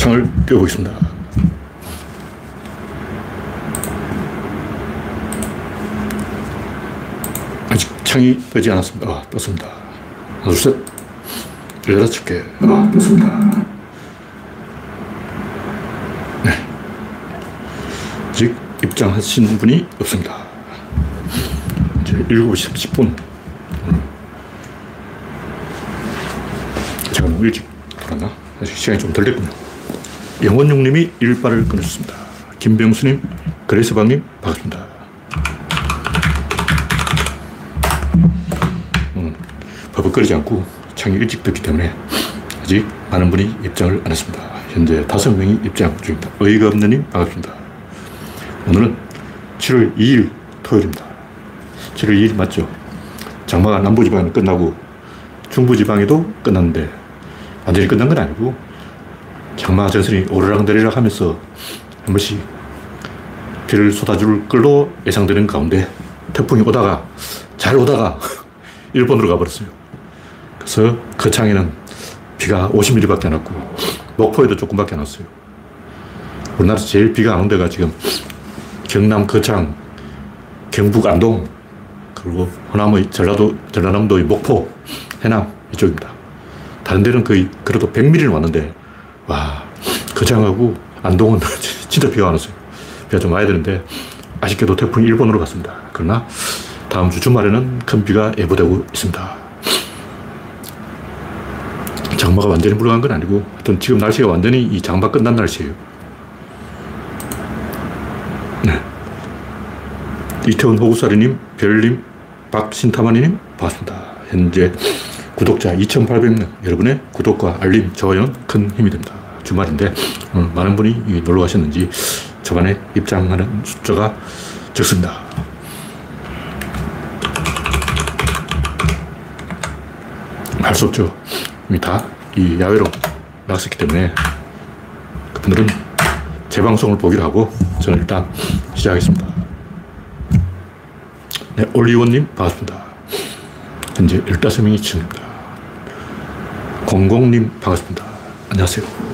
창을 띄워보겠습니다. 아직 창이 뜨지 않았습니다. 아, 떴습니다. 하나, 둘, 셋. 열다섯 개. 아, 떴습니다. 네. 아직 입장하신 분이 없습니다. 이제 7시 30분. 제가 너무 일찍 돌았나? 아직 시간이 좀 덜 됐군요. 영원용님이 일발을 끊으셨습니다. 김병수님, 그레스방님, 반갑습니다. 음, 버벅거리지 않고 창이 일찍 떴기 때문에 아직 많은 분이 입장을 안 했습니다. 현재 다섯 명이 입장 중입니다. 의의가 없는 님, 반갑습니다. 오늘은 7월 2일 토요일입니다. 7월 2일 맞죠? 장마가 남부지방에 끝나고 중부지방에도 끝났는데 완전히 끝난 건 아니고 장마 전선이 오르락내리락 하면서 한 번씩 비를 쏟아줄 걸로 예상되는 가운데 태풍이 오다가 잘 오다가 일본으로 가버렸어요. 그래서 거창에는 비가 50mm밖에 안 왔고 목포에도 조금밖에 안 왔어요. 우리나라에서 제일 비가 안 온 데가 지금 경남 거창, 경북 안동, 그리고 호남의 전라도, 전라남도의 목포, 해남 이쪽입니다. 다른 데는 거의 그래도 100mm는 왔는데 와 거창하고 안동은 진짜 비가 안 왔어요. 비가 좀 와야 되는데 아쉽게도 태풍이 일본으로 갔습니다. 그러나 다음 주 주말에는 큰 비가 예보되고 있습니다. 장마가 완전히 물러간 건 아니고 하여튼 지금 날씨가 완전히 이 장마 끝난 날씨예요. 네. 이태원 호구사리님, 별님, 박신타마니님 반갑습니다. 현재 구독자 2,800명 여러분의 구독과 알림, 좋아요는 큰 힘이 됩니다. 주말인데 오늘 많은 분이 놀러 가셨는지 저번에 입장하는 숫자가 적습니다. 할 수 없죠. 이미 다 이 야외로 나갔었기 때문에 그분들은 재방송을 보기로 하고 저는 일단 시작하겠습니다. 네, 올리원님 반갑습니다. 현재 15명이 시청입니다. 공공님 반갑습니다. 안녕하세요.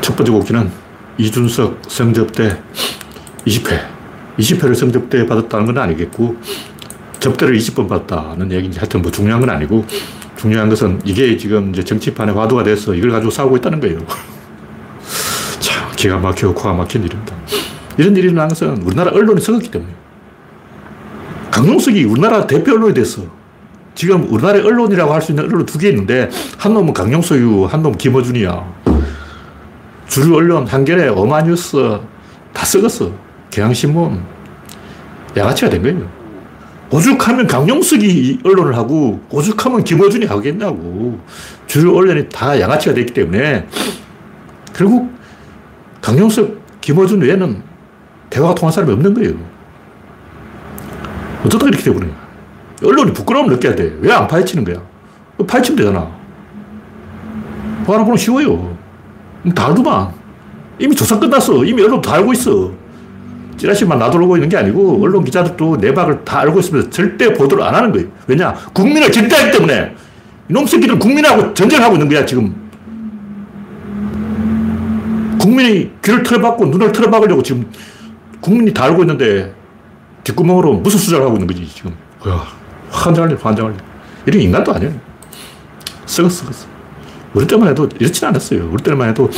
첫 번째 곡기는 이준석 성접대 20회. 20회를 성접대 받았다는 건 아니겠고, 접대를 20번 받았다는 얘기인지 하여튼 뭐 중요한 건 아니고, 중요한 것은 이게 지금 이제 정치판의 화두가 돼서 이걸 가지고 싸우고 있다는 거예요. 참, 기가 막히고 코가 막힌 일입니다. 이런 일이 일어난 것은 우리나라 언론이 썩었기 때문에. 강용석이 우리나라 대표 언론이 됐어. 지금 우리나라의 언론이라고 할 수 있는 언론 두 개 있는데, 한 놈은 강용석이고, 한 놈은 김어준이야. 주류 언론, 한겨레, 어마뉴스 다 썩었어. 경향신문. 양아치가 된 거예요. 오죽하면 강용석이 언론을 하고, 오죽하면 김어준이 하겠냐고. 주류 언론이 다 양아치가 됐기 때문에, 결국 강용석, 김어준 외에는 대화가 통할 사람이 없는 거예요. 어쩌다 이렇게 거야. 언론이 부끄러움을 느껴야 돼. 왜 안 파헤치는 거야? 파헤치면 되잖아. 보아보면 쉬워요. 다 알더만. 이미 조사 끝났어. 이미 언론 다 알고 있어. 찌라시만 놔두고 있는 게 아니고 언론 기자들도 내박을 다 알고 있으면서 절대 보도를 안 하는 거예요. 왜냐? 국민을 질타하기 때문에. 이놈 새끼들은 국민하고 전쟁하고 있는 거야, 지금. 국민이 귀를 틀어박고 눈을 틀어박으려고 지금 국민이 다 알고 있는데 뒷구멍으로 무슨 수작을 하고 있는 거지, 지금. 와, 환장할 일. 이런 인간도 아니에요. 썩었어, 썩었어. 우리 때만 해도 이렇진 않았어요. 우리 때만 해도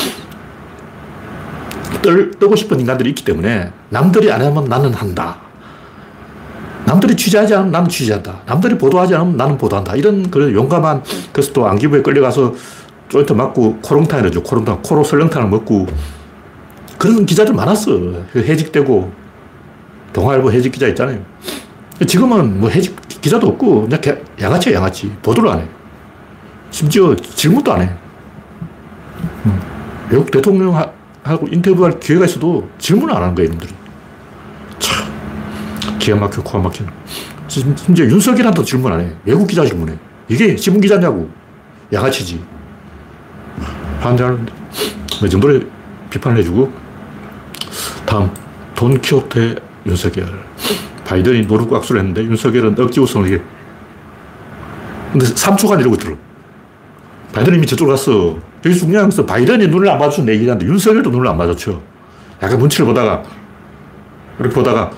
떨, 뜨고 싶은 인간들이 있기 때문에 남들이 안 하면 나는 한다. 남들이 취재하지 않으면 나는 취재한다. 남들이 보도하지 않으면 나는 보도한다. 이런 그런 용감한, 그래서 또 안기부에 끌려가서 조인트 맞고 코롱탕이라죠. 코롱탕. 코로 설렁탕을 먹고 그런 기자들 많았어. 해직되고 동아일보 해직 기자 있잖아요. 지금은 뭐 해직 기자도 없고 그냥 양아치야 양아치. 보도를 안 해. 심지어 질문도 안 해. 음. 외국 대통령하고 인터뷰할 기회가 있어도 질문을 안 하는 이들이. 참, 기가 막혀, 코가 막히는. 심지어 윤석열한테도 질문 안 해. 외국 기자 질문해. 이게 신문 기자냐고. 양아치지. 환장하는데. 이 정도로 비판을 해주고, 다음, 돈키호테 윤석열. 바이든이 노르고 악수를 했는데, 윤석열은 억지 우승을 해. 근데 3초간 이러고 들어. 바이든 이미 저쪽으로 갔어. 여기 중요한 것은 바이든이 눈을 안 맞춘 얘기하는데 윤석열도 눈을 안 맞았죠. 약간 눈치를 보다가, 이렇게 보다가,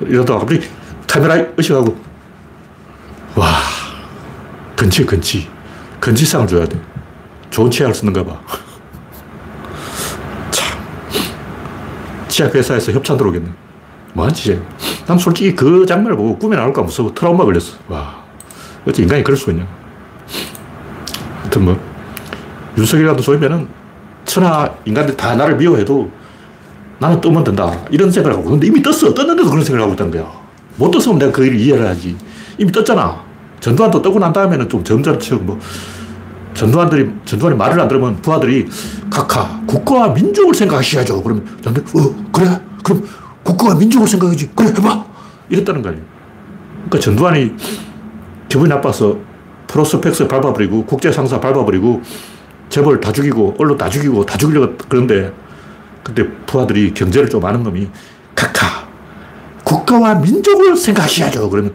이러다가 갑자기 카메라 의식하고, 와, 근치, 근치. 근치상을 줘야 돼. 좋은 치약을 쓰는가 봐. 참. 치약 회사에서 협찬 들어오겠네. 뭐한 짓이야. 난 솔직히 그 장면을 보고 꿈에 나올까 무서워. 트라우마 걸렸어. 와. 어째 인간이 그럴 수 있냐. 하여튼 뭐, 윤석열이라도 쏘이면은 천하 인간들 다 나를 미워해도 나는 뜨면 된다. 이런 생각을 하고. 근데 이미 떴어. 떴는데도 그런 생각을 하고 있다는 거야. 못 떴으면 내가 그 일을 이해를 하지. 이미 떴잖아. 전두환도 뜨고 난 다음에는 좀 점잖죠. 뭐, 전두환들이, 전두환이 말을 안 들으면 부하들이 각하, 국가와 민족을 생각하셔야죠. 그러면 전두환, 어, 그래? 그럼 국가와 민족을 생각하지. 그래, 해봐! 이랬다는 거예요. 그러니까 전두환이 기분이 나빠서 프로스펙스 밟아버리고 국제상사 밟아버리고 재벌 다 죽이고 언론 다 죽이고 다 죽이려고 그런데 근데 부하들이 경제를 좀 아는 놈이 각하 국가와 민족을 생각하셔야죠. 그러면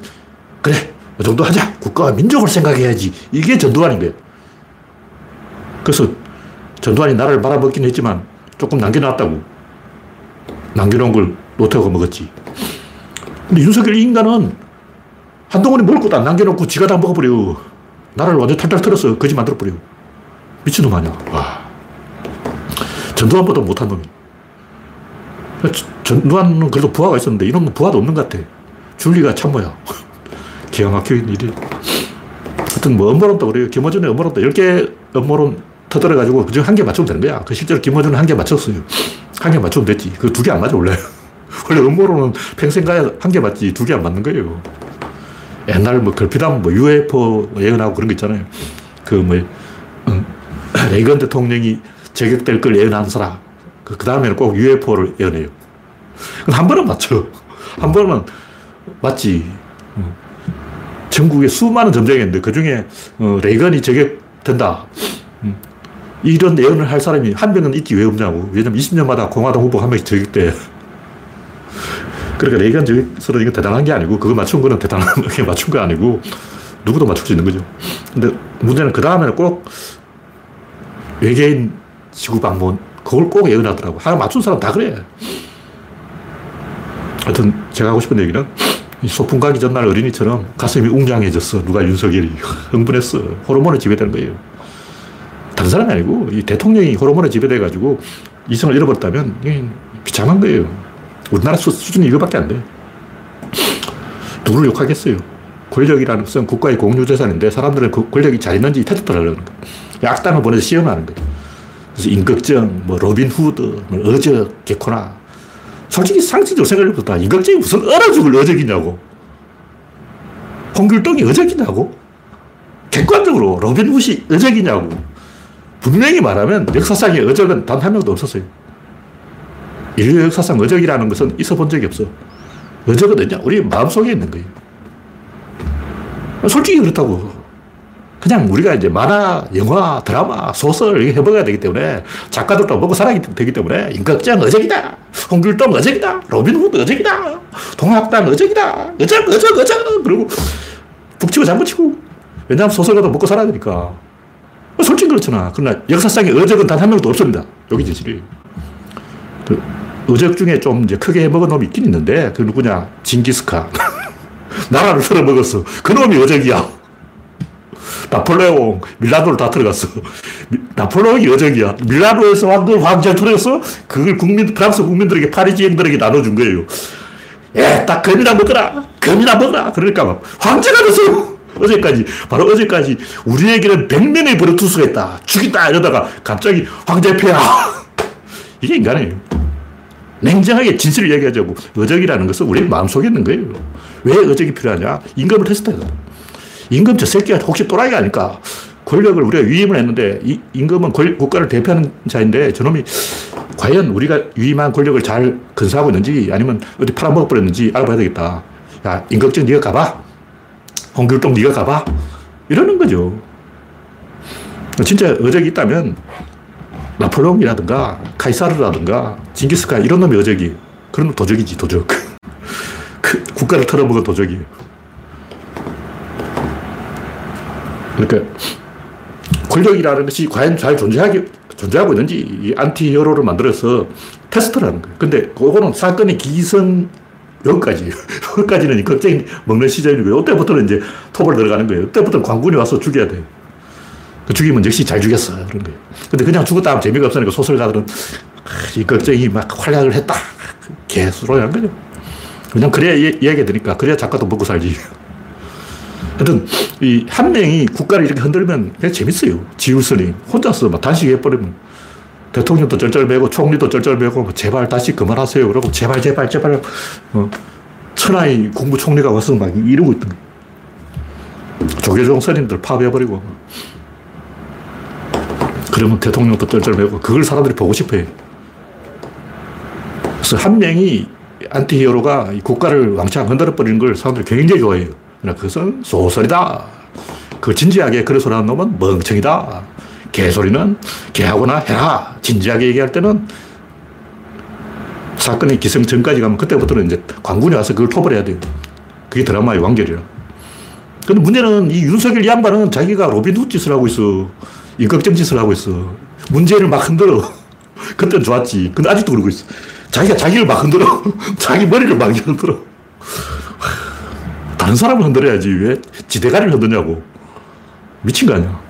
그래 이 정도 하자. 국가와 민족을 생각해야지. 이게 전두환인 거예요. 그래서 전두환이 나라를 말아먹긴 했지만 조금 남겨놨다고. 남겨놓은 걸 노태우가 먹었지. 근데 윤석열 이 인간은 한동훈이 먹을 것도 안 남겨놓고 지가 다 먹어버려. 나라를 완전 탈탈 털어서 거지 만들어버려. 미친놈 아니야. 와. 전두환보다 못한 놈이. 전두환은 그래도 부하가 있었는데 이놈은 부하도 없는 것 같아. 줄리가 참모야. 기가 막히는 일이. 하여튼 뭐 업무론도 그래요. 김어준의 업무론도 10개 업무론 터뜨려가지고 그중 한 개 맞추면 되는 거야. 그 실제로 김어준은 한 개 맞췄어요. 한 개 맞추면 됐지. 그 두 개 안 맞아, 원래. 원래 업무론은 평생 가야 한 개 맞지 두 개 안 맞는 거예요. 옛날 뭐 걸피담 뭐 UFO 예언하고 그런 거 있잖아요. 그 뭐, 음, 레이건 대통령이 저격될 걸 예언한 사람. 그, 그 다음에는 꼭 UFO를 예언해요. 한 번은 맞죠. 한 번은 맞지. 음. 전국에 수많은 점쟁이 있는데 그 중에 어, 레이건이 저격된다. 음. 이런 예언을 할 사람이 한 명은 있지 왜 없냐고. 왜냐면 20년마다 공화당 후보 한 명씩 저격돼. 그러니까 레이건 저격설은 이거 대단한 게 아니고 그거 맞춘 거는 대단하게 맞춘 거 아니고 누구도 맞출 수 있는 거죠. 근데 문제는 그 다음에는 꼭 외계인 지구 방문 그걸 꼭 예언하더라고. 하나 맞춘 사람 다 그래. 하여튼 제가 하고 싶은 얘기는 소풍 가기 전날 어린이처럼 가슴이 웅장해졌어. 누가 윤석열이. 흥분했어. 호르몬에 지배되는 거예요. 다른 사람이 아니고 이 대통령이 호르몬에 지배돼가지고 이성을 잃어버렸다면 비참한 거예요. 우리나라 수 준이 이거밖에 안 돼. 누구를 욕하겠어요. 권력이라는 것은 국가의 공유재산인데 사람들은 그 권력이 잘 있는지 테스트를 하는 거예요. 악당을 보내서 시험하는 거예요. 그래서 임꺽정, 뭐 로빈 후드, 뭐 의적, 개코나. 솔직히 상식적으로 생각해보다 임꺽정이 무슨 얼어 죽을 의적이냐고. 홍길동이 의적이냐고. 객관적으로 로빈 후드 의적이냐고. 분명히 말하면 역사상의 의적은 단 한 명도 없었어요. 인류 역사상 의적이라는 것은 있어 본 적이 없어. 의적은 어냐? 우리 마음속에 있는 거예요. 솔직히 그렇다고. 그냥 우리가 이제 만화, 영화, 드라마, 소설 이게 해먹어야 되기 때문에 작가들도 먹고 살아야 되기 때문에 임꺽정 의적이다. 홍길동 의적이다. 로빈후드 의적이다. 동학당 의적이다. 의적, 의적, 의적. 그리고 북치고 장구치고. 왜냐하면 소설가도 먹고 살아야 되니까. 솔직히 그렇잖아. 그러나 역사상의 의적은 단 한 명도 없습니다. 여기 진실이. 그 의적 중에 좀 이제 크게 해먹은 놈이 있긴 있는데 그 누구냐? 징기스칸. 나라를 털어먹었어. 그 놈이 의적이야. 나폴레옹, 밀라노를 다 들어갔어. 나폴레옹이 여적이야. 밀라노에서 왕들 황제를 틀어서 그걸 국민, 프랑스 국민들에게 파리지앵들에게 나눠준 거예요. 예, 딱 금이나 먹어라. 금이나 먹어라. 그러니까 막 황제가 됐어. 어제까지, 바로 어제까지 우리에게는 100명의 브루투스가 있다. 죽인다. 이러다가 갑자기 황제폐하. 이게 인간이에요. 냉정하게 진실을 얘기하자고. 어적이라는 것은 우리 마음속에 있는 거예요. 왜 어적이 필요하냐? 임금을 테스트해야 임금 저 새끼가 혹시 또라이가 아닐까? 권력을 우리가 위임을 했는데 이 임금은 권, 국가를 대표하는 자인데 저놈이 과연 우리가 위임한 권력을 잘 근사하고 있는지 아니면 어디 팔아먹어버렸는지 알아봐야 되겠다. 야, 임금정 네가 가봐. 홍길동 네가 가봐. 이러는 거죠. 진짜 어적이 있다면 나폴레옹이라든가 카이사르라든가 징기스칸 이런 놈이 어적이 그런 도적이지 도적. 그 국가를 털어먹은 도적이에요. 그러니까 권력이라는 것이 과연 잘 존재하기, 존재하고 있는지 이 anti-hero를 만들어서 테스트라는 거예요. 근데 그거는 사건의 기성 여기까지. 여기까지는 걱정이 먹는 시절이고요. 이때부터는 이제 톱을 들어가는 거예요. 이때부터는 관군이 와서 죽여야 돼요. 그 죽이면 역시 잘 죽였어. 그런 거예요. 근데 그냥 죽었다 하면 재미가 없으니까 소설가들은 이 걱정이 막 활약을 했다. 개수로 한 거죠. 그냥 그래야 이야기가 되니까. 그래야 작가도 먹고 살지. 하여튼, 이 한 명이 국가를 이렇게 흔들면 그냥 재밌어요. 지울선이. 혼자서 막 단식해버리면. 대통령도 쩔쩔매고 총리도 쩔쩔매고 뭐 제발 다시 그만하세요. 그러고 제발 제발 제발 어, 천하의 국무총리가 와서 막 이러고 있던. 조계종 선임들 파괴해버리고 그러면 대통령도 쩔쩔매고 그걸 사람들이 보고 싶어요. 그래서 한 명이 안티 히어로가 국가를 왕창 흔들어버리는 걸 사람들이 굉장히 좋아해요. 그것은 소설이다. 그 진지하게 그런 소리 하는 놈은 멍청이다. 개소리는 개하거나 해라. 진지하게 얘기할 때는 사건의 기성 전까지 가면 그때부터는 이제 관군이 와서 그걸 토벌해야 돼요. 그게 드라마의 완결이야. 근데 문제는 이 윤석열 양반은 자기가 로빈후 짓을 하고 있어. 인격정 짓을 하고 있어. 문재인을 막 흔들어. 그때는 좋았지. 근데 아직도 그러고 있어. 자기가 자기를 막 흔들어. 자기 머리를 막 흔들어. 다른 사람을 흔들어야지. 왜 지대가리를 흔드냐고. 미친 거 아니야.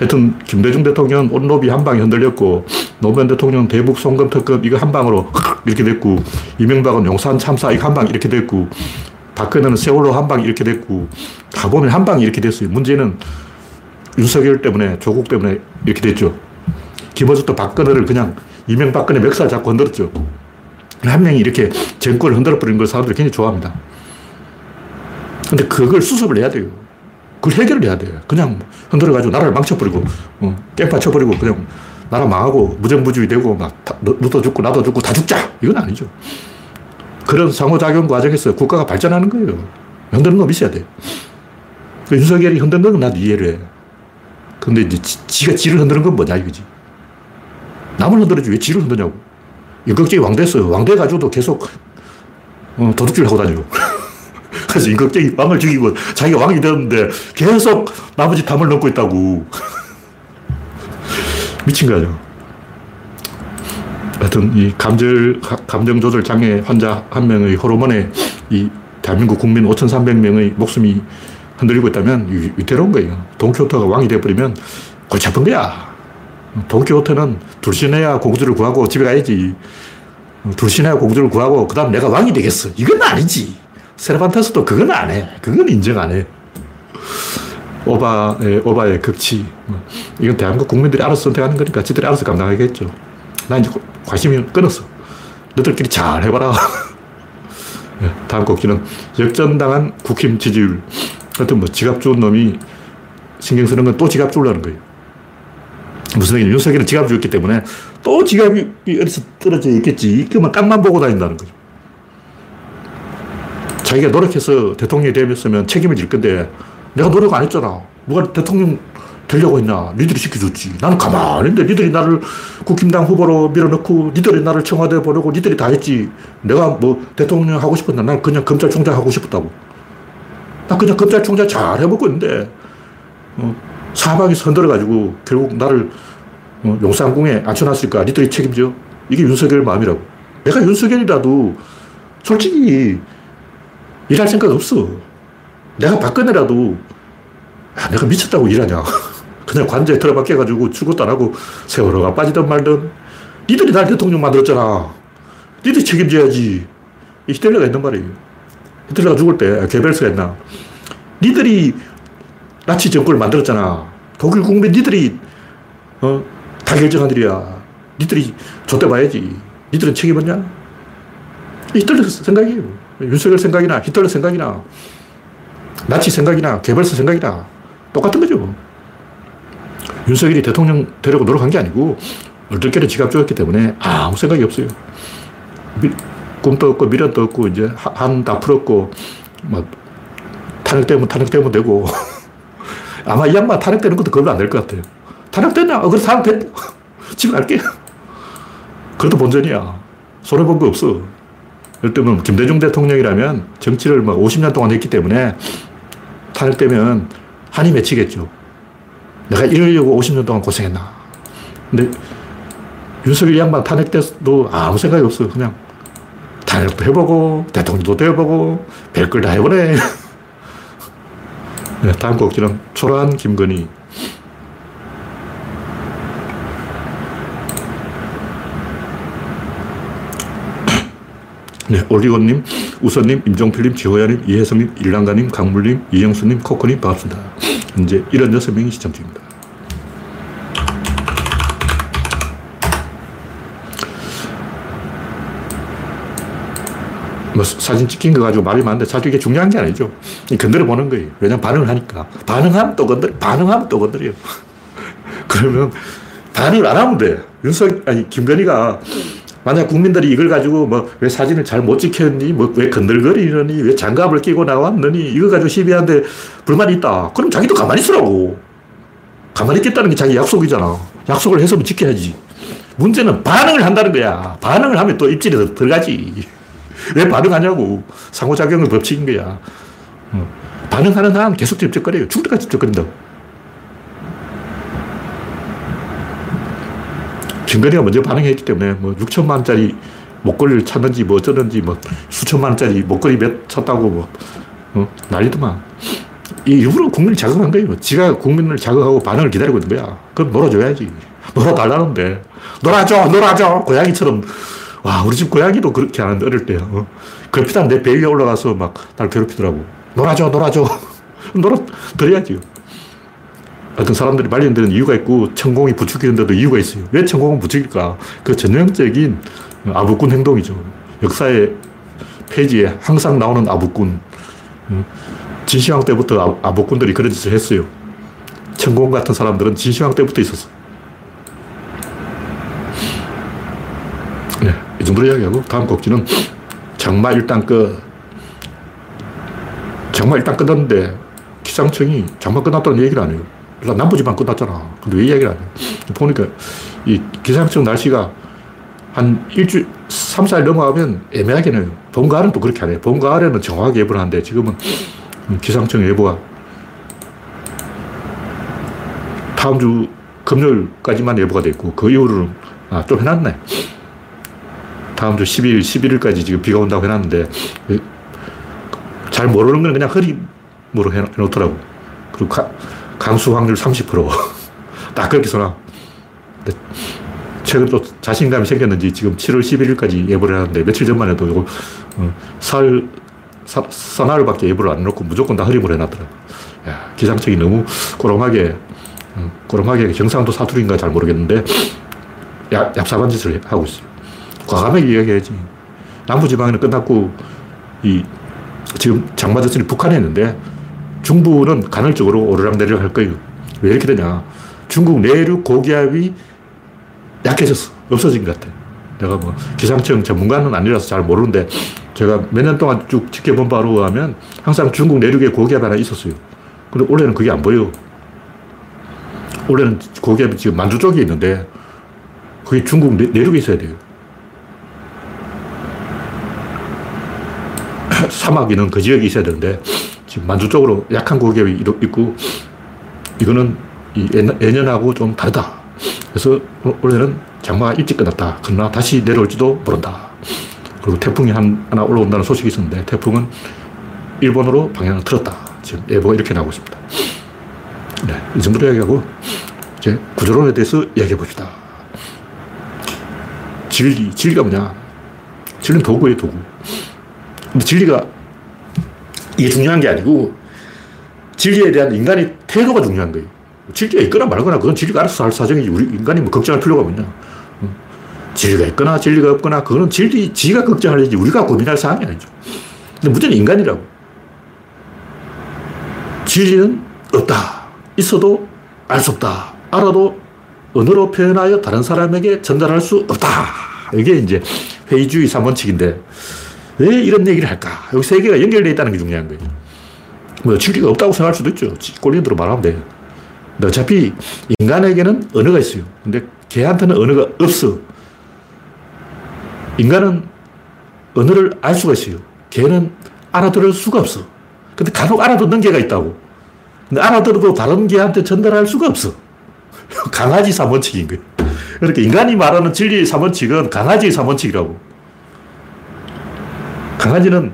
하여튼 김대중 대통령 온로비 한 방에 흔들렸고 노무현 대통령 대북 송금 특급 이거 한 방으로 이렇게 됐고 이명박은 용산 참사 이거 한 방 이렇게 됐고 박근혜는 세월호 한 방 이렇게 됐고 다 보면 한 방이 이렇게 됐어요. 문제는 윤석열 때문에 조국 때문에 이렇게 됐죠. 김어준도 박근혜를 그냥 이명박근혜 멱살 잡고 흔들었죠. 한 명이 이렇게 정권을 흔들어 버리는 걸 사람들이 굉장히 좋아합니다. 근데 그걸 수습을 해야 돼요. 그걸 해결을 해야 돼. 그냥 흔들어가지고 나라를 망쳐버리고, 어, 깽파 쳐버리고, 그냥 나라 망하고, 무정부주의 되고, 막, 너도 죽고, 나도 죽고, 다 죽자! 이건 아니죠. 그런 상호작용 과정에서 국가가 발전하는 거예요. 흔드는 놈 있어야 돼. 그 윤석열이 흔드는 건 나도 이해를 해. 근데 이제 지, 가 지를 흔드는 건 뭐냐, 이거지. 남을 흔들어지 왜 지를 흔드냐고. 임꺽정이 왕 됐어요. 왕 돼가지고도 계속, 어, 도둑질 하고 다녀요. 그래서 임꺽정이 왕을 죽이고 자기가 왕이 되었는데 계속 나머지 담을 넘고 있다고. 미친 거 아니야. 하여튼 이 감절, 감정 조절 장애 환자 한 명의 호르몬에 이 대한민국 국민 5,300명의 목숨이 흔들리고 있다면 위태로운 거예요. 돈키호테가 왕이 되어버리면 골치 아픈 거야. 돈키호테는 둘신해야 공주를 구하고 집에 가야지. 둘신해야 공주를 구하고 그 다음 내가 왕이 되겠어. 이건 아니지. 세르반테스도 그건 안 해. 그건 인정 안 해. 오바의, 오바의 극치. 뭐, 이건 대한민국 국민들이 알아서 선택하는 거니까 지들이 알아서 감당하겠죠. 나 이제 관심이 끊었어. 너들끼리 잘 해봐라. 네, 다음 곡기는 역전당한 국힘 지지율. 하여튼 뭐 지갑 주운 놈이 신경 쓰는 건 또 지갑 주려는 거예요. 무슨 얘기냐. 윤석열은 지갑 주었기 때문에 또 지갑이 어디서 떨어져 있겠지. 이거만 깡만 보고 다닌다는 거죠. 자기가 노력해서 대통령이 되었으면 책임을 질 건데 내가 노력 안 했잖아. 누가 대통령 되려고 했냐. 니들이 시켜줬지. 나는 가만히 있는데 니들이 나를 국힘당 후보로 밀어넣고 니들이 나를 청와대 보내고 니들이 다 했지. 내가 뭐 대통령 하고 싶었나. 난 그냥 검찰총장 하고 싶었다고. 나 그냥 검찰총장 잘 해먹고 있는데 어, 사방이 선들어가지고 결국 나를 어, 용산궁에 앉혀놨으니까 니들이 책임져. 이게 윤석열 마음이라고. 내가 윤석열이라도 솔직히 일할 생각 없어. 내가 박근혜라도 아, 내가 미쳤다고 일하냐. 그냥 관제에 들어박혀가지고 안 하고 세월호가 빠지든 말든 니들이 날 대통령 만들었잖아. 니들이 책임져야지. 이 히틀러가 있는 말이에요. 히틀러가 죽을 때 개벨스가 했나. 니들이 나치 정권을 만들었잖아. 독일 국민 니들이 어, 다 결정한 일이야. 니들이 좆대 봐야지. 니들은 책임었냐? 히틀러 생각이에요. 윤석열 생각이나 히틀러 생각이나 나치 생각이나 개발사 생각이나 똑같은 거죠. 윤석열이 대통령 되려고 노력한 게 아니고 얼떨결에 지갑 주었기 때문에 아무 생각이 없어요. 미, 꿈도 없고 미련도 없고 이제 한 다 풀었고 막 탄핵되면 탄핵되면 되고 아마 이 양반 탄핵되는 것도 겁이 안 될 것 같아요. 탄핵됐냐? 어, 그래 탄핵됐 집에 갈게. 그래도 본전이야. 손해본 거 없어. 예를 들면 김대중 대통령이라면 정치를 막 50년 동안 했기 때문에 탄핵되면 한이 맺히겠죠. 내가 이러려고 50년 동안 고생했나. 근데 윤석열 양반 탄핵돼도 아무 생각이 없어. 그냥 탄핵도 해보고, 대통령도 되어보고, 별걸 다 해보네. 네, 다음 곡지는 초라한 김건희. 네, 올리고님, 우선님, 임종필님, 지호야님, 이혜성님, 일랑가님, 강물님, 이영수님, 코코님 반갑습니다. 현재 76명이 시청 중입니다. 뭐 사진 찍힌 거 가지고 말이 많은데 사실 이게 중요한 게 아니죠. 건드려 보는 거예요. 왜냐면 반응을 하니까. 반응하면 또 건드려, 반응하면 또 건드려요. 그러면 반응을 안 하면 돼. 윤석, 아니, 김건희가 만약 국민들이 이걸 가지고 뭐 왜 사진을 잘 못 찍혔니, 뭐 왜 건들거리느니, 왜 장갑을 끼고 나왔느니, 이거 가지고 시비하는데 불만이 있다. 그럼 자기도 가만히 있으라고. 가만히 있겠다는 게 자기 약속이잖아. 약속을 해서 지켜야지. 문제는 반응을 한다는 거야. 반응을 하면 또 입질에 들어가지. 왜 반응하냐고. 상호작용의 법칙인 거야. 어. 반응하는 한 계속 집적거려요. 죽을 때까지 집적거린다. 김건희가 먼저 반응했기 때문에 뭐 6천만 원짜리 목걸이를 찾는지 뭐 어쩌는지 뭐 수천만 원짜리 목걸이 몇 찼다고 뭐 어? 난리더만. 이 일부러 국민을 자극한 거예요. 지가 국민을 자극하고 반응을 기다리고 있는 거야. 그럼 놀아줘야지. 놀아달라는데. 놀아줘, 놀아줘. 고양이처럼. 와, 우리 집 고양이도 그렇게 하는데, 어릴 때. 어. 그렇게 내배 위에 올라가서 막 날 괴롭히더라고. 놀아줘, 놀아줘. 놀아 드려야지. 어떤 사람들이 말년되는 이유가 있고 천공이 부추기는 데도 이유가 있어요. 왜 천공은 부추길까? 그 전형적인 아부꾼 행동이죠. 역사의 페이지에 항상 나오는 아부꾼. 음, 진시황 때부터 아, 아부꾼들이 그런 짓을 했어요. 천공 같은 사람들은 진시황 때부터 있었어. 네, 이 정도로 이야기하고 다음 곡지는 장마 일단 끝. 장마 일단 끝났는데 기상청이 장마 끝났다는 얘기를 안 해요. 일단 남부지방 끝났잖아. 근데 왜 이야기를 안 해? 보니까 이 기상청 날씨가 한 일주, 3, 4일 넘어가면 애매하게 해요. 봄, 가을은 또 그렇게 안 해요. 봄, 가을에는 정확하게 예보를 하는데 지금은 기상청 예보가 다음 주 금요일까지만 예보가 돼 있고 그 이후로는 아, 좀 해놨네. 다음 주 10일, 11일까지 지금 비가 온다고 해놨는데 잘 모르는 건 그냥 흐림으로 해놓더라고. 그리고 가, 강수 확률 30%. 딱 그렇게 써놔. 최근 또 자신감이 생겼는지 지금 7월 11일까지 예보를 하는데 며칠 전만 해도 이거 어, 설, 사, 사나흘밖에 예보를 안 해놓고 무조건 다 흐림을 해놨더라. 야, 기상청이 너무 꼬롬하게, 어, 꼬롬하게 경상도 사투리인가 잘 모르겠는데 야, 얍삽한 짓을 하고 있어요. 과감하게 이야기해야지. 남부지방에는 끝났고 이 지금 장마전선이 북한에 있는데 중부는 간헐적으로 오르락내리락 할 거예요. 왜 이렇게 되냐. 중국 내륙 고기압이 약해졌어. 없어진 것 같아. 내가 뭐 기상청 전문가는 아니라서 잘 모르는데 제가 몇 년 동안 쭉 지켜본 바로 하면 항상 중국 내륙에 고기압이 하나 있었어요. 근데 올해는 그게 안 보여. 올해는 고기압이 지금 만주 쪽에 있는데 그게 중국 내, 내륙에 있어야 돼요. 사막 있는 그 지역에 있어야 되는데 지금 만주 쪽으로 약한 고기압이 있고 이거는 이 예년하고 좀 다르다. 그래서 올해는 장마가 일찍 끝났다. 그러나 다시 내려올지도 모른다. 그리고 태풍이 한, 하나 올라온다는 소식이 있었는데 태풍은 일본으로 방향을 틀었다. 지금 예보가 이렇게 나오고 있습니다. 네, 이 정도로 이야기하고 이제 구조론에 대해서 이야기해 봅시다. 진리, 진리가 뭐냐? 진리는 도구예요, 도구. 근데 진리가 이게 중요한 게 아니고 진리에 대한 인간의 태도가 중요한 거예요. 진리가 있거나 말거나 그건 진리가 알아서 할 사정이지. 우리 인간이 뭐 걱정할 필요가 없냐. 진리가 있거나 진리가 없거나 그거는 진리, 지가 걱정할 일이지 우리가 고민할 사항이 아니죠. 근데 문제는 인간이라고. 진리는 없다. 있어도 알 수 없다. 알아도 언어로 표현하여 다른 사람에게 전달할 수 없다. 이게 이제 회의주의 3원칙인데 왜 이런 얘기를 할까? 여기 세 개가 연결되어 있다는 게 중요한 거예요. 뭐 진리가 없다고 생각할 수도 있죠. 꼴린 대로 말하면 돼요. 근데 어차피 인간에게는 언어가 있어요. 근데 개한테는 언어가 없어. 인간은 언어를 알 수가 있어요. 개는 알아들을 수가 없어. 근데 간혹 알아듣는 개가 있다고. 근데 알아들어도 다른 개한테 전달할 수가 없어. 강아지 3원칙인 거예요. 그러니까 인간이 말하는 진리의 3원칙은 강아지의 3원칙이라고. 강아지는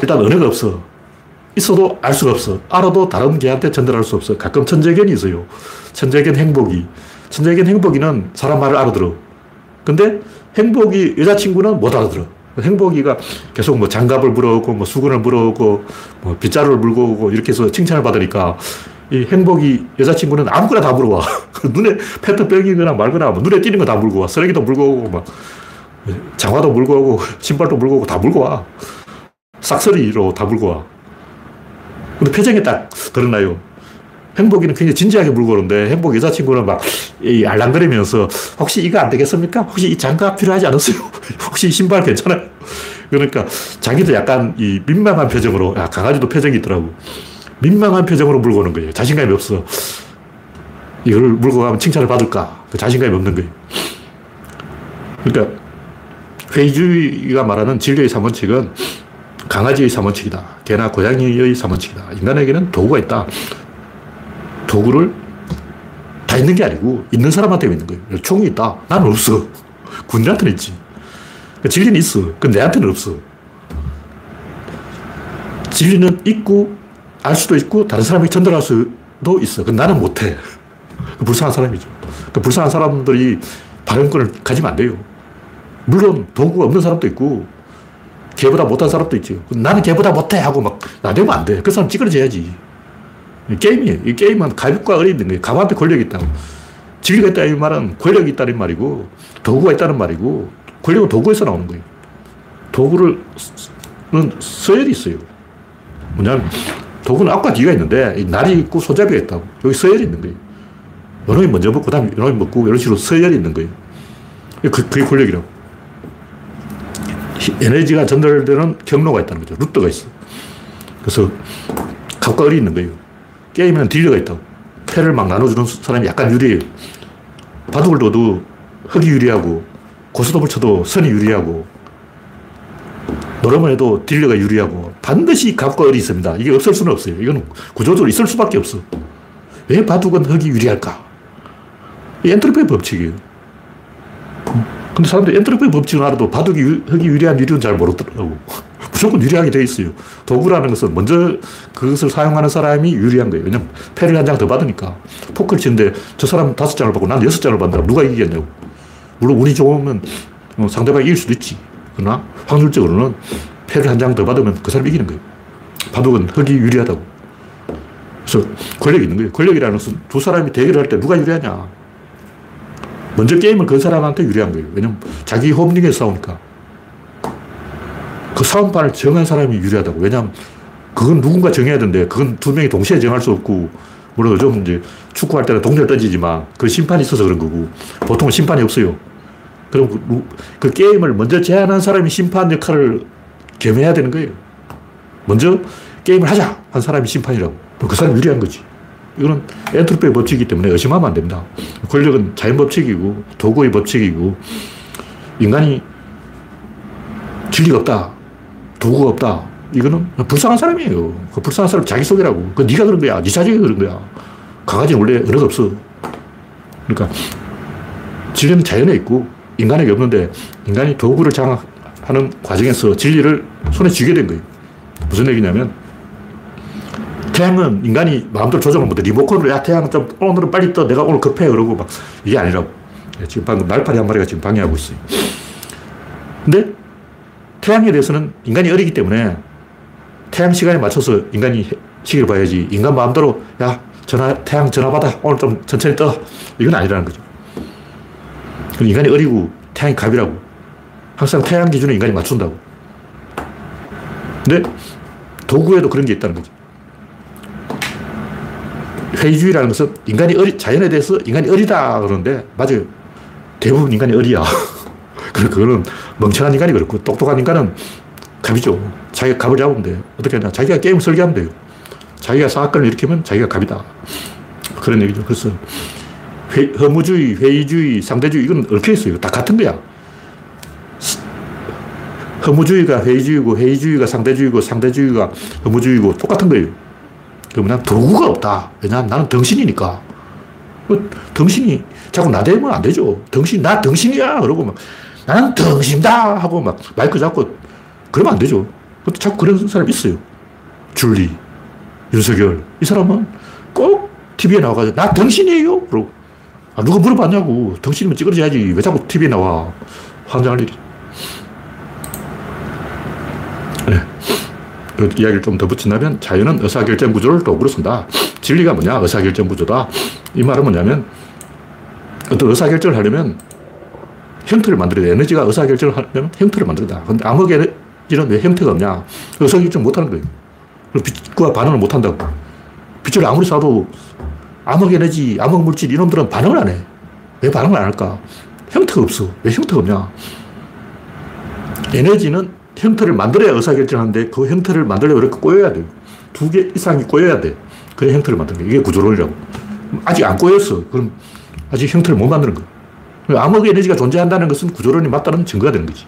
일단 언어가 없어. 있어도 알 수가 없어. 알아도 다른 개한테 전달할 수 없어. 가끔 천재견이 있어요. 천재견 행복이. 천재견 행복이는 사람 말을 알아들어. 근데 행복이 여자친구는 못 알아들어. 행복이가 계속 뭐 장갑을 물어오고 뭐 수건을 물어오고 뭐 빗자루를 물고 오고 이렇게 해서 칭찬을 받으니까 이 행복이 여자친구는 아무거나 다 물어와. 눈에 페트병이거나 말거나 뭐 눈에 띄는 거 다 물고 와. 쓰레기도 물고 오고 막 장화도 물고 오고 신발도 물고 오고 다 물고 와. 싹쓸이로 다 물고 와. 근데 표정이 딱 드러나요. 행복이는 굉장히 진지하게 물고 오는데 행복 여자친구는 막 알랑거리면서 혹시 이거 안 되겠습니까? 혹시 이 장갑 필요하지 않으세요? 혹시 신발 괜찮아요? 그러니까 자기도 약간 이 민망한 표정으로 야, 강아지도 표정이 있더라고. 민망한 표정으로 물고 오는 거예요. 자신감이 없어. 이걸 물고 가면 칭찬을 받을까? 그 자신감이 없는 거예요. 그러니까 회의주의가 말하는 진리의 3원칙은 강아지의 3원칙이다. 개나 고양이의 3원칙이다. 인간에게는 도구가 있다. 도구를 다 있는 게 아니고 있는 사람한테 있는 거예요. 총이 있다. 나는 없어. 군인한테는 있지. 그러니까 진리는 있어. 그 내한테는 없어. 진리는 있고 알 수도 있고 다른 사람에게 전달할 수도 있어. 그 나는 못해. 그 불쌍한 사람이죠. 그 불쌍한 사람들이 발언권을 가지면 안 돼요. 물론 도구가 없는 사람도 있고 걔보다 못한 사람도 있죠. 나는 걔보다 못해 하고 막 나대면 안 돼. 그 사람 찌그러져야지. 게임이에요. 이 게임은 가볍과 어리 있는 거예요. 가만한테 권력이 있다고. 진리가 있다 이 말은 권력이 있다는 말이고 도구가 있다는 말이고 권력은 도구에서 나오는 거예요. 도구를 서열이 있어요. 뭐냐면 도구는 앞과 뒤가 있는데 날이 있고 손잡이가 있다고. 여기 서열이 있는 거예요. 요놈이 먼저 먹고 다음 요놈이 먹고 이런 식으로 서열이 있는 거예요. 그, 그게 권력이라고. 에너지가 전달되는 경로가 있다는 거죠. 루트가 있어. 그래서 각과 을이 있는 거예요. 게임에는 딜러가 있다고. 패를 막 나눠주는 사람이 약간 유리해요. 바둑을 둬도 흑이 유리하고, 고스톱을 쳐도 선이 유리하고, 노름을 해도 딜러가 유리하고, 반드시 갑과 을이 있습니다. 이게 없을 수는 없어요. 이건 구조적으로 있을 수밖에 없어. 왜 바둑은 흑이 유리할까? 이 엔트로피의 법칙이에요. 근데 사람들이 엔트로피 법칙을 알아도 바둑이 흑이 유리한 유리는 잘 모르더라고. 무조건 유리하게 돼 있어요. 도구라는 것은 먼저 그것을 사용하는 사람이 유리한 거예요. 왜냐면 패를 한 장 더 받으니까. 포크를 치는데 저 사람 다섯 장을 받고 난 여섯 장을 받는다. 누가 이기겠냐고. 물론 운이 좋으면 어, 상대방이 이길 수도 있지. 그러나 확률적으로는 패를 한 장 더 받으면 그 사람이 이기는 거예요. 바둑은 흑이 유리하다고. 그래서 권력이 있는 거예요. 권력이라는 것은 두 사람이 대결을 할때 누가 유리하냐. 먼저 게임을 건 사람한테 유리한 거예요. 왜냐면 자기 홈링에서 싸우니까. 그 싸움판을 정한 사람이 유리하다고. 왜냐면 그건 누군가 정해야 되는데 그건 두 명이 동시에 정할 수 없고 물론 요즘 이제 축구할 때는 동료를 던지지만 그 심판이 있어서 그런 거고 보통은 심판이 없어요. 그럼 그, 그 게임을 먼저 제안한 사람이 심판 역할을 겸해야 되는 거예요. 먼저 게임을 하자 한 사람이 심판이라고. 그 사람이 유리한 거지. 이거는 엔트로피의 법칙이기 때문에 의심하면 안 됩니다. 권력은 자연 법칙이고 도구의 법칙이고 인간이 진리가 없다. 도구가 없다. 이거는 불쌍한 사람이에요. 그 불쌍한 사람 자기소개라고. 그 네가 그런 거야. 네 자식이 그런 거야. 강아지는 원래 언어가 없어. 그러니까 진리는 자연에 있고 인간에게 없는데 인간이 도구를 장악하는 과정에서 진리를 손에 쥐게 된 거예요. 무슨 얘기냐면 태양은 인간이 마음대로 조정을 못해. 리모컨으로, 야, 태양 좀, 오늘은 빨리 떠. 내가 오늘 급해. 그러고 막, 이게 아니라고. 지금 방금 날파리 한 마리가 지금 방해하고 있어요. 근데 태양에 대해서는 인간이 어리기 때문에 태양 시간에 맞춰서 인간이 시기를 봐야지. 인간 마음대로, 야, 전화, 태양 전화 받아. 오늘 좀 천천히 떠. 이건 아니라는 거죠. 인간이 어리고 태양이 갑이라고. 항상 태양 기준에 인간이 맞춘다고. 근데 도구에도 그런 게 있다는 거죠. 회의주의라는 것은 인간이 어리, 자연에 대해서 인간이 어리다 그러는데, 맞아요. 대부분 인간이 어리야. 그거는 멍청한 인간이 그렇고, 똑똑한 인간은 갑이죠. 자기가 갑을 잡으면 돼요. 어떻게 하냐. 자기가 게임을 설계하면 돼요. 자기가 사건을 일으키면 자기가 갑이다. 그런 얘기죠. 그래서 회, 허무주의, 회의주의, 상대주의, 이건 얽혀 있어요. 다 같은 거야. 허무주의가 회의주의고, 회의주의가 상대주의고, 상대주의가 허무주의고, 똑같은 거예요. 그러면 도구가 없다. 왜냐하면 나는 덩신이니까. 그 덩신이 자꾸 나대면 안 되죠. 덩신, 나 덩신이야. 그러고 막 나는 덩신다. 하고 막 마이크 잡고 그러면 안 되죠. 근데 자꾸 그런 사람 있어요. 줄리, 윤석열. 이 사람은 꼭 TV에 나와가지고 나 덩신이에요. 그러고 아, 누가 물어봤냐고. 덩신이면 찌그러져야지. 왜 자꾸 TV에 나와. 환장할 일이. 네. 그 이야기를 좀 더 붙인다면 자연은 의사결정 구조를 도구로 쓴다. 진리가 뭐냐? 의사결정 구조다. 이 말은 뭐냐면 어떤 의사결정을 하려면 형태를 만들어야 돼. 에너지가 의사결정을 하려면 형태를 만들어야 근데 암흑 에너지는 왜 형태가 없냐? 의사결정 못 하는 거예요. 빛과 반응을 못 한다고. 빛을 아무리 쏴도 암흑 에너지, 암흑 물질 이놈들은 반응을 안 해. 왜 반응을 안 할까? 형태가 없어. 왜 형태가 없냐? 에너지는 형태를 만들어야 의사결정하는데 그 형태를 만들려면 이렇게 꼬여야 돼요. 두 개 이상이 꼬여야 돼. 그래 형태를 만드는 게 이게 구조론이라고. 아직 안 꼬였어. 그럼 아직 형태를 못 만드는 거야. 암흑 에너지가 존재한다는 것은 구조론이 맞다는 증거가 되는 거지.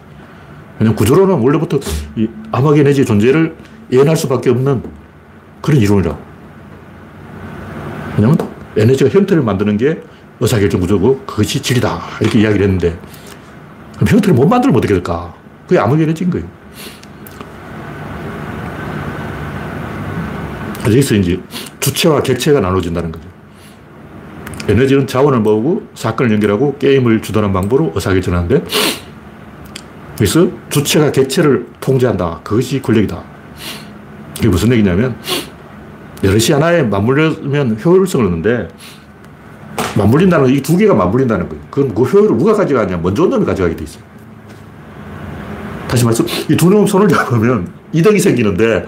왜냐면 구조론은 원래부터 이 암흑 에너지의 존재를 예언할 수밖에 없는 그런 이론이라고. 왜냐면 에너지가 형태를 만드는 게 의사결정 구조고 그것이 진리다. 이렇게 이야기를 했는데 그럼 형태를 못 만들면 어떻게 될까? 그게 암흑 에너지인 거예요. 여기서 이제 주체와 객체가 나눠진다는 거죠. 에너지는 자원을 모으고 사건을 연결하고 게임을 주도하는 방법으로 의사결정하는데 그래서 주체가 객체를 통제한다. 그것이 권력이다. 이게 무슨 얘기냐면 여럿이 하나에 맞물려면 효율성을 얻는데 맞물린다는 이 두 개가 맞물린다는 거예요. 그럼 그 효율을 누가 가져가냐? 먼저 온 놈이 가져가게 돼 있어요. 다시 말해서 이 두 놈 손을 잡으면 이득이 생기는데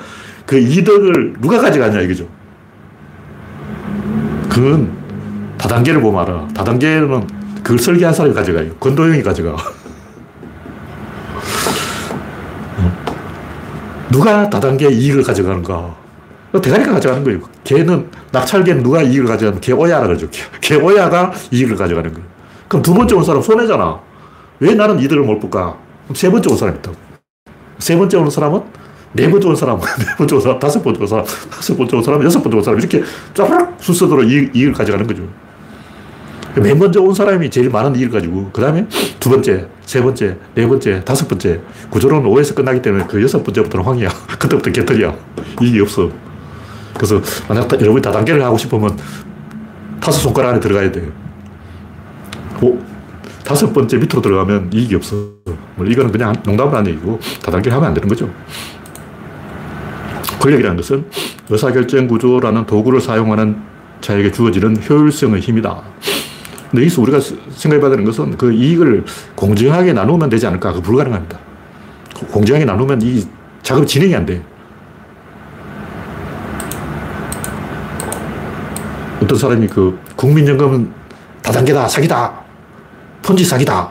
그 이득을 누가 가져가냐 이거죠. 그건 다단계를 보면 알아. 다단계는 그걸 설계한 사람이 가져가요. 권도형이 가져가. 누가 다단계 이익을 가져가는가? 대가리가 가져가는 거예요. 걔는, 낙찰계는 누가 이익을 가져가면 걔 오야라 그러죠. 걔 오야가 이익을 가져가는 거예요. 그럼 두 번째 온 사람 손해잖아. 왜 나는 이득을 못 볼까? 그럼 세 번째 온 사람이 있다고. 세 번째 온 사람은 네 번째 온 사람, 네 번째 온 사람, 다섯 번째 온 사람, 다섯 번째 온 사람, 여섯 번째 온 사람, 이렇게 쫙 순서대로 이익, 이익 을 가져가는 거죠. 맨 먼저 온 사람이 제일 많은 이익을 가지고, 그 다음에 두 번째, 세 번째, 네 번째, 다섯 번째. 구조론은 5에서 끝나기 때문에 그 여섯 번째부터는 황이야. 그때부터 개털이야. 이익이 없어. 그래서 만약 여러분이 다단계를 하고 싶으면 다섯 손가락 안에 들어가야 돼요. 오, 다섯 번째 밑으로 들어가면 이익이 없어. 뭐 이거는 그냥 농담을 한 얘기고 다단계를 하면 안 되는 거죠. 권력이라는 것은 의사결정 구조라는 도구를 사용하는 자에게 주어지는 효율성의 힘이다. 근데 여기서 우리가 생각해봐야 되는 것은 그 이익을 공정하게 나누면 되지 않을까? 그 불가능합니다. 공정하게 나누면 이 작업이 진행이 안 돼. 어떤 사람이 그 국민연금은 다단계다, 사기다, 폰지 사기다.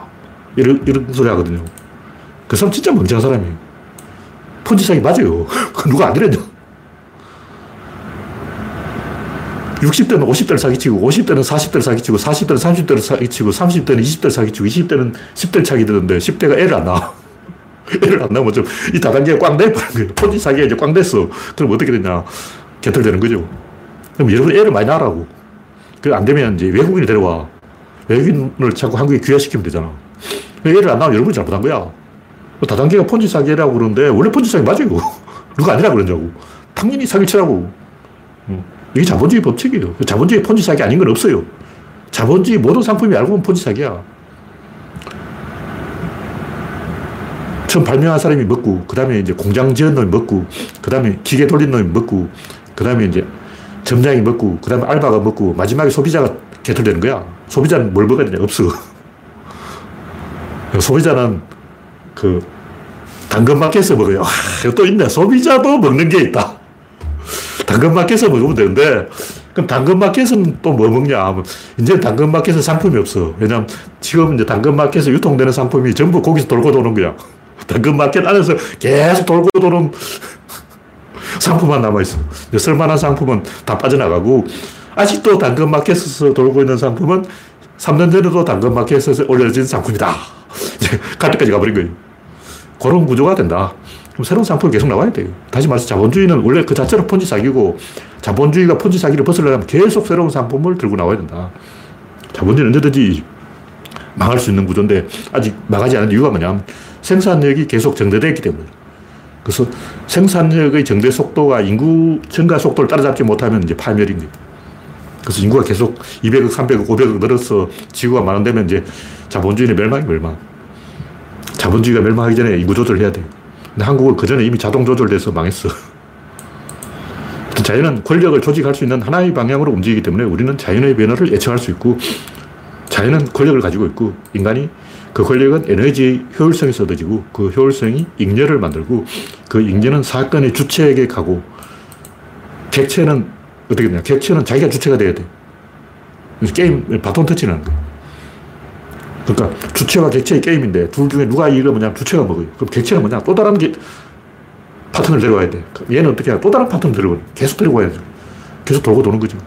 이런, 이런 소리 하거든요. 그 사람 진짜 멍청한 사람이에요. 폰지 사기 맞아요. 누가 안 그랬냐. 60대는 50대를 사기치고, 50대는 40대를 사기치고, 40대는 30대를 사기치고, 30대는 20대를 사기치고, 20대는 10대를 사기치는데 10대가 애를 안 낳아. 애를 안 낳으면 좀, 이 다단계가 꽝 돼버린 거예요. 폰지 사기가 이제 꽝 됐어. 그럼 어떻게 되냐. 개털되는 거죠. 그럼 여러분 애를 많이 낳으라고. 그 안 되면 이제 외국인이 데려와. 외국인을 자꾸 한국에 귀화시키면 되잖아. 애를 안 낳으면 여러분이 잘못한 거야. 다단계가 폰지 사기라고 그러는데 원래 폰지 사기 맞아요. 누가 아니라 그러냐고. 당연히 사기치라고. 이게 자본주의 법칙이에요. 자본주의 폰지 사기 아닌 건 없어요. 자본주의 모든 상품이 알고 보면 폰지 사기야. 처음 발명한 사람이 먹고, 그 다음에 이제 공장 지은 놈이 먹고, 그 다음에 기계 돌린 놈이 먹고, 그 다음에 이제 점장이 먹고, 그 다음에 알바가 먹고, 마지막에 소비자가 개털되는 거야. 소비자는 뭘 먹어야 되냐? 없어. 소비자는 그 당근마켓에서 먹어요. 아, 또 있네. 소비자도 먹는 게 있다. 당근마켓에서 먹으면 되는데, 그럼 당근마켓은 또 뭐 먹냐? 이제 당근마켓은 상품이 없어. 왜냐면 지금 이제 당근마켓에 유통되는 상품이 전부 거기서 돌고 도는 거야. 당근마켓 안에서 계속 돌고 도는 상품만 남아있어. 쓸만한 상품은 다 빠져나가고, 아직도 당근마켓에서 돌고 있는 상품은 3년 전에도 당근마켓에서 올려진 상품이다. 갈 때까지 가버린 거예요. 그런 구조가 된다. 그럼 새로운 상품이 계속 나와야 돼요. 다시 말해서 자본주의는 원래 그 자체로 폰지 사기고 자본주의가 폰지 사기를 벗으려면 계속 새로운 상품을 들고 나와야 된다. 자본주의는 언제든지 망할 수 있는 구조인데 아직 망하지 않은 이유가 뭐냐면 생산력이 계속 정대되어 있기 때문에 그래서 생산력의 정대 속도가 인구 증가 속도를 따라잡지 못하면 이제 거예요. 그래서 인구가 계속 200억, 300억, 500억 늘어서 지구가 만원되면 이제 자본주의는 멸망이 멸망. 자본주의가 멸망하기 전에 인구 조절을 해야 돼. 근데 한국은 그 전에 이미 자동 조절돼서 망했어. 자연은 권력을 조직할 수 있는 하나의 방향으로 움직이기 때문에 우리는 자연의 변화를 예측할 수 있고 자연은 권력을 가지고 있고 인간이 그 권력은 에너지의 효율성에서 얻어지고 그 효율성이 잉여를 만들고 그 잉여는 사건의 주체에게 가고 객체는 어떻게 되냐. 객체는 자기가 주체가 돼야 돼. 게임 바톤 터치라는 거예요. 그러니까 주체와 객체의 게임인데 둘 중에 누가 이기를 뭐냐 주체가 먹어요. 그럼 객체는 뭐냐 또 다른 게 파턴을 데려와야 돼. 얘는 어떻게 하냐 또 다른 파턴 데려와 계속 데려와야죠. 계속 돌고 도는 거죠.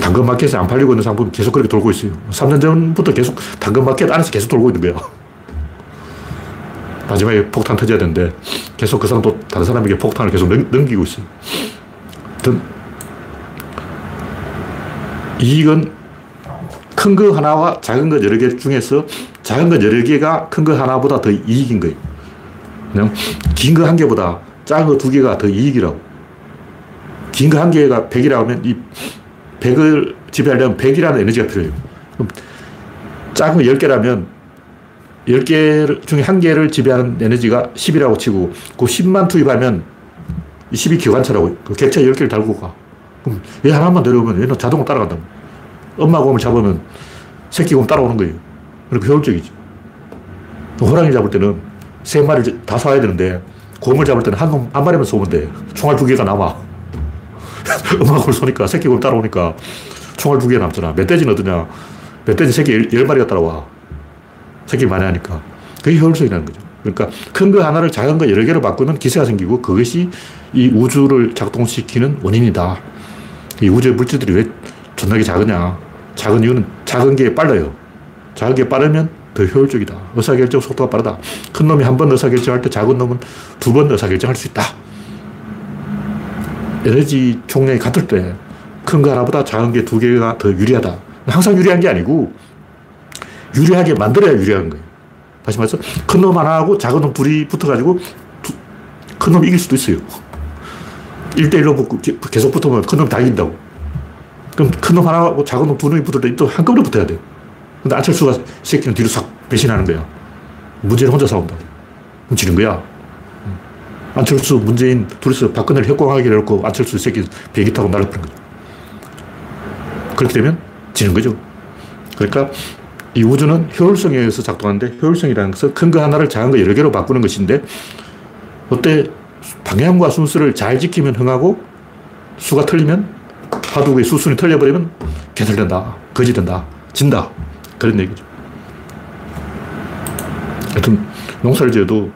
당근마켓에 안 팔리고 있는 상품이 계속 그렇게 돌고 있어요. 3년 전부터 계속 당근마켓 안에서 계속 돌고 있는 거예요. 마지막에 폭탄 터져야 되는데 계속 그 사람 또 다른 사람에게 폭탄을 계속 넘, 기고 있어요. 이익은 큰 거 하나와 작은 거 여러 개 중에서 작은 거 여러 개가 큰 거 하나보다 더 이익인 거예요. 그냥 긴 거 한 개보다 작은 거 두 개가 더 이익이라고. 긴 거 한 개가 100이라고 하면 이 100을 지배하려면 100이라는 에너지가 필요해요. 그럼 작은 거 10개라면 10개 중에 한 개를 지배하는 에너지가 10이라고 치고 그 10만 투입하면 10이 기관차라고 그 객차 10개를 달고 가. 그럼 얘 하나만 데려오면 얘는 자동으로 따라간다. 엄마 곰을 잡으면 새끼 곰 따라오는 거예요. 그렇게 효율적이지. 호랑이 잡을 때는 세 마리를 다 쏴야 되는데 곰을 잡을 때는 한, 놈, 한 마리만 쏘면 돼. 총알 두 개가 남아. 엄마 곰을 쏘니까 새끼 곰 따라오니까 총알 두 개 남잖아. 멧돼지는 어떠냐. 멧돼지 새끼 열, 열 마리가 따라와. 새끼 많이 하니까. 그게 효율성이라는 거죠. 그러니까 큰 거 하나를 작은 거 여러 개로 바꾸면 기세가 생기고 그것이 이 우주를 작동시키는 원인이다. 이 우주의 물질들이 왜 존나게 작으냐. 작은 이유는 작은 게 빨라요. 작은 게 빠르면 더 효율적이다. 의사결정 속도가 빠르다. 큰 놈이 한 번 의사결정할 때 작은 놈은 두 번 의사결정할 수 있다. 에너지 총량이 같을 때 큰 거 하나보다 작은 게 두 개가 더 유리하다. 항상 유리한 게 아니고 유리하게 만들어야 유리한 거예요. 다시 말해서 큰 놈 하나하고 작은 놈 둘이 붙어가지고 큰 놈이 이길 수도 있어요. 1대1로 붙고 계속 붙으면 큰 놈이 다 이긴다고. 그럼 큰 놈 하나하고 작은 놈 두 놈이 붙을 때 또 한꺼번에 붙어야 돼요. 근데 안철수가 새끼는 뒤로 싹 배신하는 거야. 문재인 혼자 싸운다. 그럼 지는 거야. 안철수, 문재인 둘이서 박근혜를 협공하기로 했고 안철수 새끼 비행기 타고 날아버린 거죠. 그렇게 되면 지는 거죠. 그러니까 이 우주는 효율성에 의해서 작동하는데 효율성이라는 것은 큰 거 하나를 작은 거 여러 개로 바꾸는 것인데 그때 방향과 순서를 잘 지키면 흥하고 수가 틀리면 바둑의 수순이 틀려버리면 개설된다. 거지된다. 진다. 그런 얘기죠. 하여튼 농사를 지어도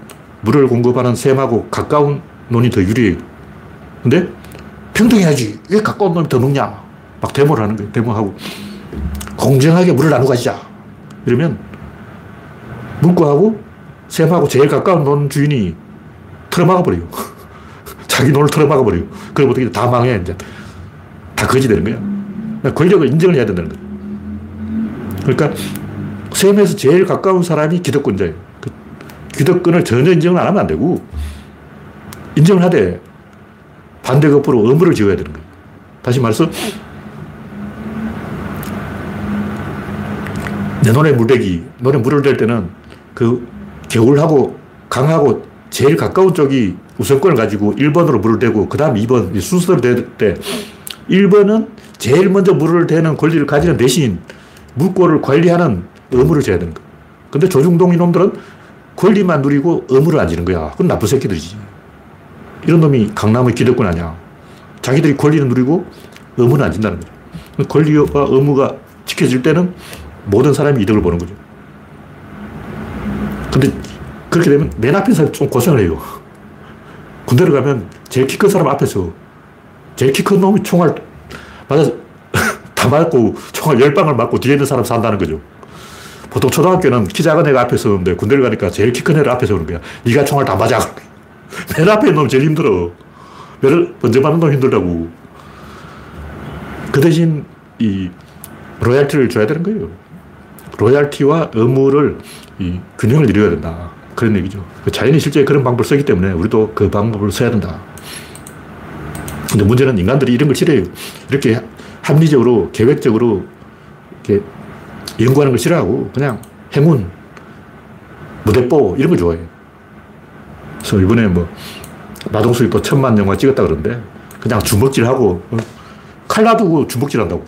물을 공급하는 샘하고 가까운 논이 더 유리해요. 근데 평등해야지. 왜 가까운 놈이 더 먹냐? 막 데모를 하는 거예요. 데모하고. 공정하게 물을 나누고 가자. 이러면 문구하고 샘하고 제일 가까운 논 주인이 틀어막아 버려요. 자기 논을 틀어막아 버려요. 그럼 어떻게 다 망해, 이제. 다 거지 되는 거야. 권력을 인정을 해야 된다는 거야. 그러니까 샘에서 제일 가까운 사람이 기득권자예요. 그 기득권을 전혀 인정을 안 하면 안 되고 인정을 하되 반대급부로 의무를 지어야 되는 거예요. 다시 말해서 내 논에 물대기, 논에 물을 댈 때는 그 개울하고 강하고 제일 가까운 쪽이 우선권을 가지고 1번으로 물을 대고 그 다음 2번 순서대로 댈때 1번은 제일 먼저 물을 대는 권리를 가지는 대신 물꼬를 관리하는 의무를 져야 되는 거야. 근데 조중동 이놈들은 권리만 누리고 의무를 안 지는 거야. 그건 나쁜 새끼들이지. 이런 놈이 강남의 기득권 아니야. 자기들이 권리는 누리고 의무는 안 진다는 거죠. 권리와 의무가 지켜질 때는 모든 사람이 이득을 보는 거죠. 근데 그렇게 되면 맨 앞에 사람이 좀 고생을 해요. 군대를 가면 제일 키 큰 사람 앞에서 제일 키 큰 놈이 총알 맞아 다 맞고 총알 열 방을 맞고 뒤에 있는 사람 산다는 거죠. 보통 초등학교는 키 작은 애가 앞에 서는데 군대를 가니까 제일 키 큰 애를 앞에 서는 거야. 네가 총알 다 맞아. 맨 앞에 놈 제일 힘들어. 매를 먼저 받는 놈 힘들다고. 그 대신 이 로얄티를 줘야 되는 거예요. 로얄티와 의무를 이 균형을 이루어야 된다. 그런 얘기죠. 그 자연이 실제 그런 방법을 쓰기 때문에 우리도 그 방법을 써야 된다. 근데 문제는 인간들이 이런 걸 싫어해요. 이렇게 합리적으로, 계획적으로 이렇게 연구하는 걸 싫어하고 그냥 행운, 무대뽀 이런 걸 좋아해요. 그래서 이번에 뭐 마동석이 또 천만 영화 찍었다 그러는데 그냥 주먹질하고 어? 칼 놔두고 주먹질한다고.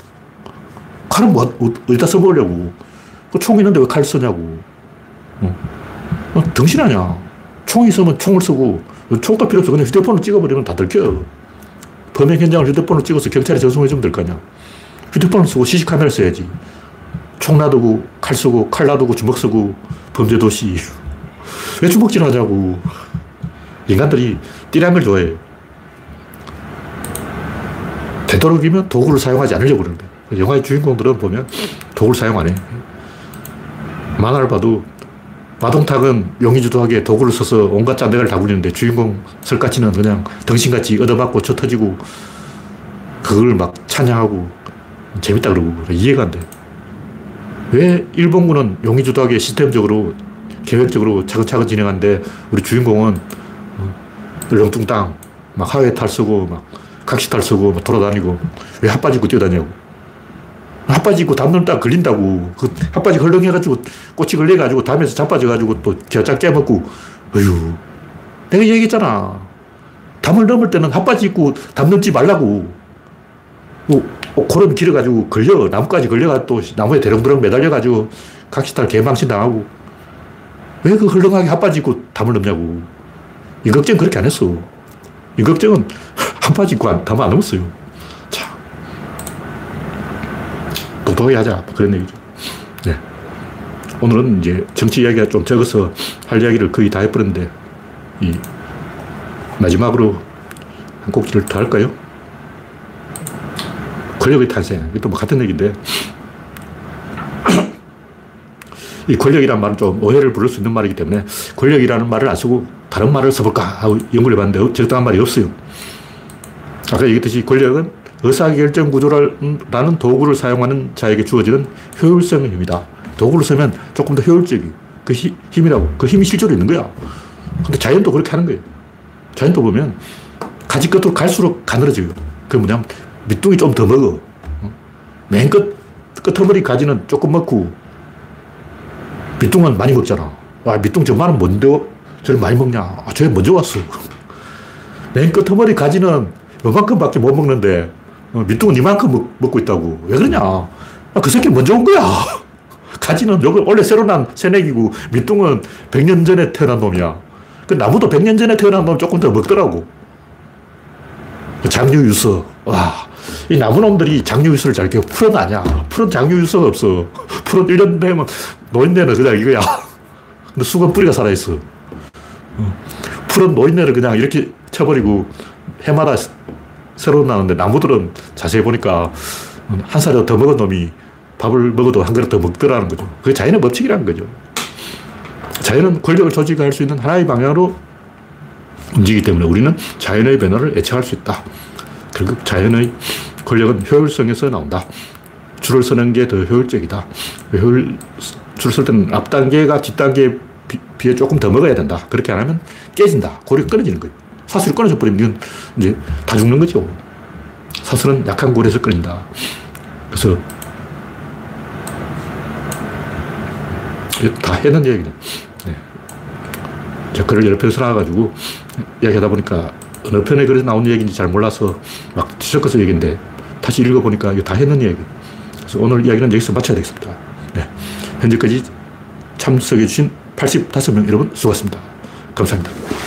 칼은 뭐 어디다 써보려고. 그총 있는데 왜 칼 쓰냐고. 어? 어, 정신 아냐. 총이 있으면 총을 쓰고 총도 필요 없어. 그냥 휴대폰을 찍어버리면 다 들켜. 범행 현장을 휴대폰으로 찍어서 경찰에 전송해주면 될 거 아니야. 휴대폰을 쓰고 시시카메라 써야지. 총 놔두고, 칼 쓰고, 칼 놔두고, 주먹 쓰고, 범죄 도시. 왜 주먹질 하자고. 인간들이 걸 좋아해. 되도록이면 도구를 사용하지 않으려고 그러는데. 영화의 주인공들은 보면 도구를 사용 안 해. 만화를 봐도 마동탁은 용의주도하게 도구를 써서 온갖 짠데를 다 굴리는데 주인공 설까치는 그냥 덩신같이 얻어맞고 쳐 터지고 그걸 막 찬양하고 재밌다 그러고 이해가 안 돼. 왜 일본군은 용의주도하게 시스템적으로 계획적으로 차근차근 진행하는데 우리 주인공은 얼렁뚱땅 막 하회 탈 쓰고 막 각시탈 쓰고 막 돌아다니고 왜 핫바지 입고 뛰어다냐고. 핫바지 입고 담 넘다 걸린다고. 그 핫바지 헐렁해가지고 꽃이 걸려가지고 담에서 자빠져가지고 또 겨짝 깨먹고 어휴. 내가 얘기했잖아. 담을 넘을 때는 핫바지 입고 담 넘지 말라고. 뭐, 고름 길어가지고 걸려. 나무까지 걸려가 또 나무에 대롱대롱 매달려가지고 각시탈 개망신 당하고. 왜 그 헐렁하게 핫바지 입고 담을 넘냐고. 임꺽정 그렇게 안 했어. 임꺽정은 핫바지 입고 담을 안 넘었어요. 자. 똑똑하게 하자. 그런 얘기죠. 네. 오늘은 이제 정치 이야기가 좀 적어서 할 이야기를 거의 다 해버렸는데, 이 마지막으로 한 꼭지를 더 할까요? 권력의 탄생. 이것도 뭐 같은 얘기인데. 이 권력이라는 말은 좀 오해를 부를 수 있는 말이기 때문에 권력이라는 말을 안 쓰고 다른 말을 써볼까 하고 연구를 해봤는데 적당한 말이 없어요. 아까 얘기했듯이 권력은 의사결정 구조라는 도구를 사용하는 자에게 주어지는 효율성의 힘이다. 도구를 쓰면 조금 더 효율적이 그 힘, 힘이라고. 그 힘이 실제로 있는 거야. 근데 자연도 그렇게 하는 거예요. 자연도 보면 가지 끝으로 갈수록 가늘어져요. 그 뭐냐면 밑둥이 좀 더 먹어. 맨 끝, 끝머리 가지는 조금 먹고, 밑둥은 많이 먹잖아. 와, 밑둥 저만은 뭔데? 저를 많이 먹냐? 아, 저 먼저 왔어. 맨 끝머리 가지는 요만큼밖에 못 먹는데, 어, 밑둥은 이만큼 먹, 먹고 있다고. 왜 그러냐? 아, 그 새끼 먼저 온 거야. 가지는 여기 원래 새로 난 새내기고, 밑둥은 100년 전에 태어난 놈이야. 그 나무도 100년 전에 태어난 놈 조금 더 먹더라고. 장유유서. 와, 이 나무놈들이 장유유서를 잘 키워. 풀은 아니야. 풀은 장유유서가 없어. 풀은 1년 되면 노인네는 그냥 이거야. 근데 수건 뿌리가 살아있어. 풀은 노인네를 그냥 이렇게 쳐버리고 해마다 새로 나는데 나무들은 자세히 보니까 한 살이라도 더 먹은 놈이 밥을 먹어도 한 그릇 더 먹더라는 거죠. 그게 자연의 법칙이라는 거죠. 자연은 권력을 조직할 수 있는 하나의 방향으로 움직이기 때문에 우리는 자연의 변화를 예측할 수 있다. 결국 자연의 권력은 효율성에서 나온다. 줄을 서는 게 더 효율적이다. 효율, 줄을 때는 앞단계가 뒷단계에 비해 조금 더 먹어야 된다. 그렇게 안 하면 깨진다. 고리가 끊어지는 거예요. 사슬이 끊어져 버리면 이제 다 죽는 거죠. 사슬은 약한 고리에서 끊긴다. 그래서 다 해는 얘기는. 네. 자, 글을 여러 편 써놔가지고 이야기하다 보니까 어느 편에 글에 나온 얘기인지 잘 몰라서 막 뒤섞어서 얘기인데 다시 읽어보니까 이거 다 했는 얘기. 그래서 오늘 이야기는 여기서 마쳐야 되겠습니다. 네. 현재까지 참석해주신 85명 여러분 수고하셨습니다. 감사합니다.